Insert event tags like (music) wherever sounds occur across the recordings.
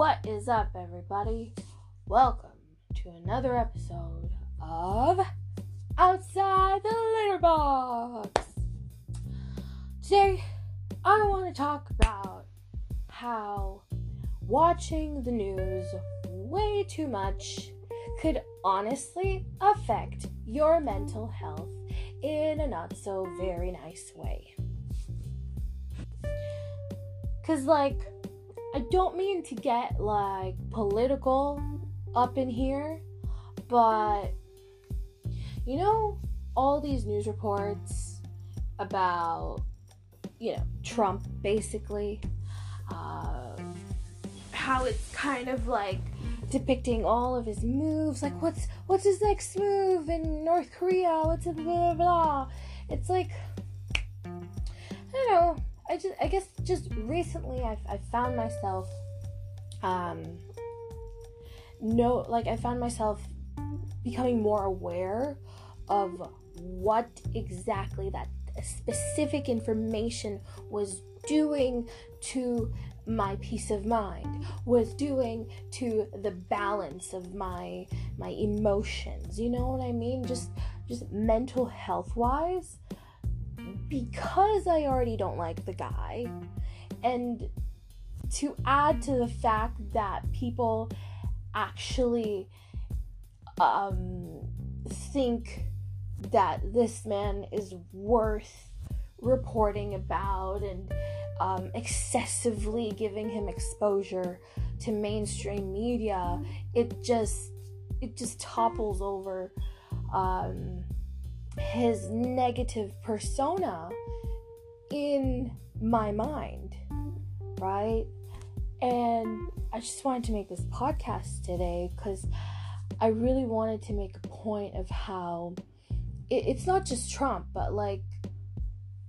What is up, everybody? Welcome to another episode of Outside the Litter Box. Today, I want to talk about how watching the news way too much could honestly affect your mental health in a not so very nice way. Because, like, I don't mean to get like political up in here, but you know, all these news reports about, you know, Trump basically, uh, how it's kind of like depicting all of his moves, like what's what's his next move in North Korea, what's it, blah blah blah. It's like. I just I guess just recently I've, I found myself um no like I found myself becoming more aware of what exactly that specific information was doing to my peace of mind was doing to the balance of my my emotions you know what i mean? Just just mental health wise because I already don't like the guy, and to add to the fact that people actually um, think that this man is worth reporting about and um, excessively giving him exposure to mainstream media, it just it just topples over um, his negative persona in my mind, right? And I just wanted to make this podcast today because I really wanted to make a point of how it, it's not just Trump, but like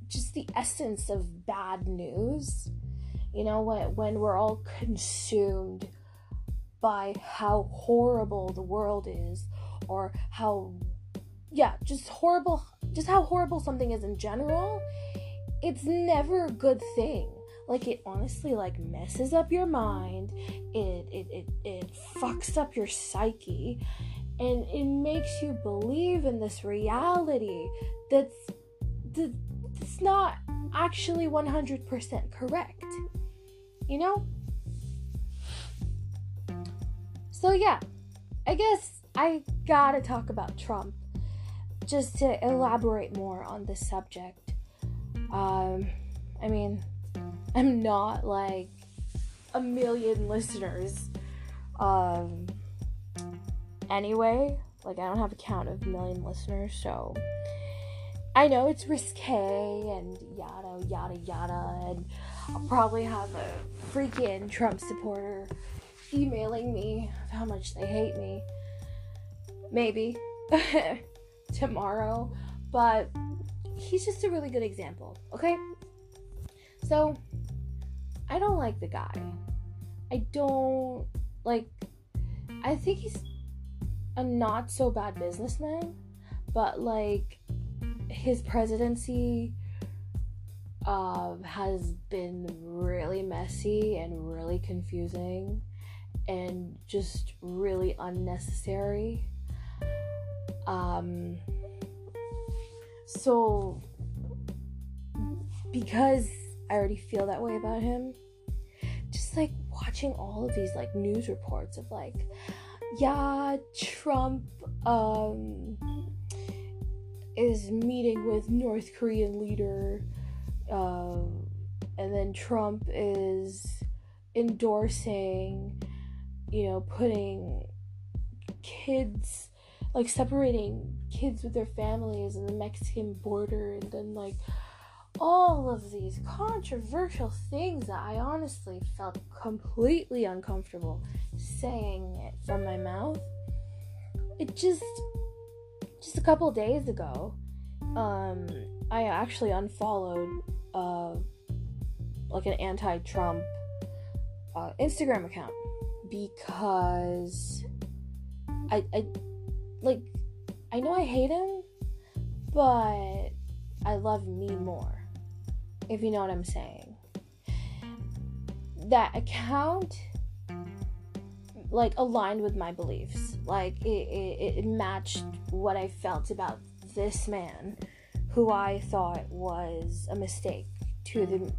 just the essence of bad news. You know, when, when we're all consumed by how horrible the world is or how yeah, just horrible, just how horrible something is in general, it's never a good thing. Like it honestly like messes up your mind. It it it, it fucks up your psyche and it makes you believe in this reality that's that's not actually 100% correct. You know? So yeah, I guess I gotta talk about Trump just to elaborate more on this subject, um, I mean, I'm not like a million listeners. Um, anyway, like I don't have a count of million listeners, so I know it's risque and yada yada yada, and I'll probably have a freaking Trump supporter emailing me how much they hate me. Maybe. (laughs) tomorrow, but he's just a really good example, okay? So, I don't like the guy. I don't like I think he's a not so bad businessman, but like his presidency uh, has been really messy and really confusing and just really unnecessary. Um, so, because I already feel that way about him, just like watching all of these like news reports of like, yeah, Trump um, is meeting with North Korean leader, uh, and then Trump is endorsing, you know, putting kids like separating kids with their families in the Mexican border and then like all of these controversial things that I honestly felt completely uncomfortable saying it from my mouth. It just just a couple days ago, um, I actually unfollowed uh, like an anti-Trump uh, Instagram account because I, I like I know I hate him, but I love me more. If you know what I'm saying. That account like aligned with my beliefs. Like it, it, it matched what I felt about this man, who I thought was a mistake to the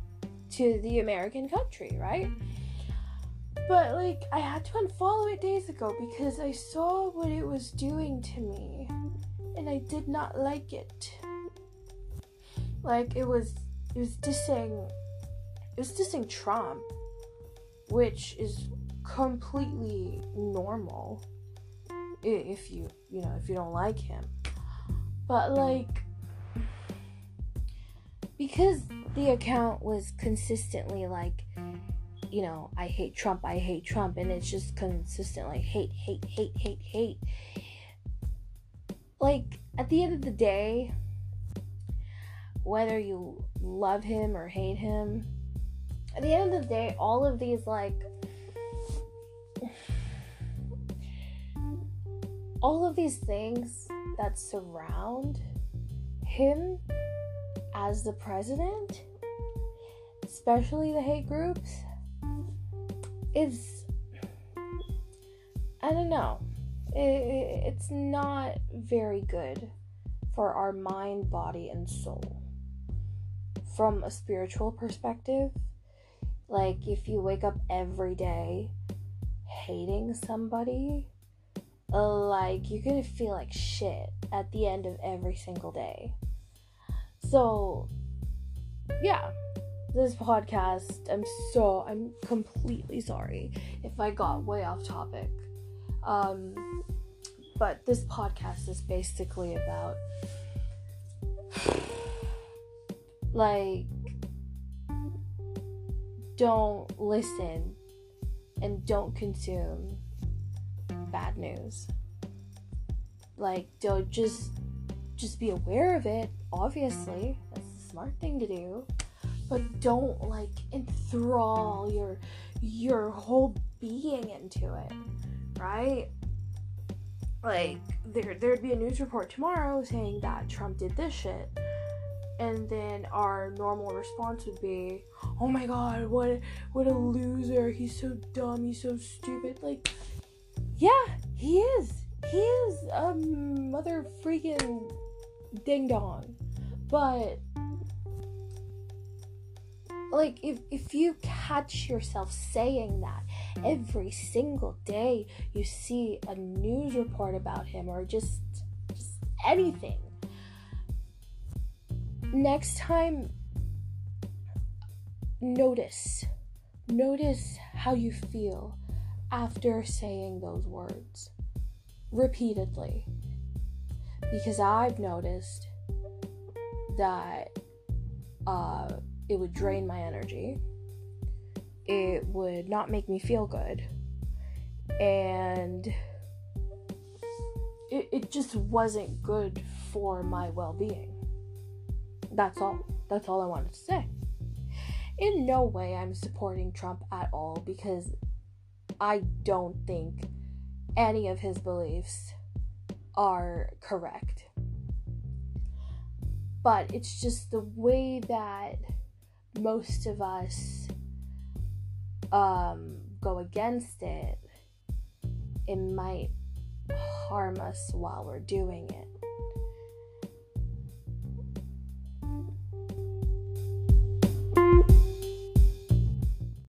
to the American country, right? But like I had to unfollow it days ago because I saw what it was doing to me and I did not like it. Like it was it was dissing it was dissing Trump, which is completely normal if you you know if you don't like him but like because the account was consistently like you know i hate trump i hate trump and it's just consistently hate hate hate hate hate. Like at the end of the day whether you love him or hate him at the end of the day all of these like all of these things that surround him as the president, especially the hate groups, is I don't know. It, it's not very good for our mind, body, and soul. From a spiritual perspective, like if you wake up every day hating somebody, like you're gonna feel like shit at the end of every single day. So, yeah, this podcast, I'm so, I'm completely sorry if I got way off topic. Um, but this podcast is basically about (sighs) like, don't listen and don't consume bad news. Like, don't just just be aware of it. Obviously, that's a smart thing to do, but don't like enthrall your your whole being into it, right? Like, there there'd be a news report tomorrow saying that Trump did this shit, and then our normal response would be, "Oh my god, what what a loser! He's so dumb. He's so stupid." Like yeah, he is. He is a mother freaking ding dong. But like if if you catch yourself saying that every single day you see a news report about him or just just anything next time notice notice how you feel after saying those words repeatedly. Because I've noticed that uh, it would drain my energy, it would not make me feel good, and it, it just wasn't good for my well being. That's all. That's all I wanted to say. In no way I'm supporting Trump at all because I don't think any of his beliefs are correct. But it's just the way that most of us um, go against it, it might harm us while we're doing it.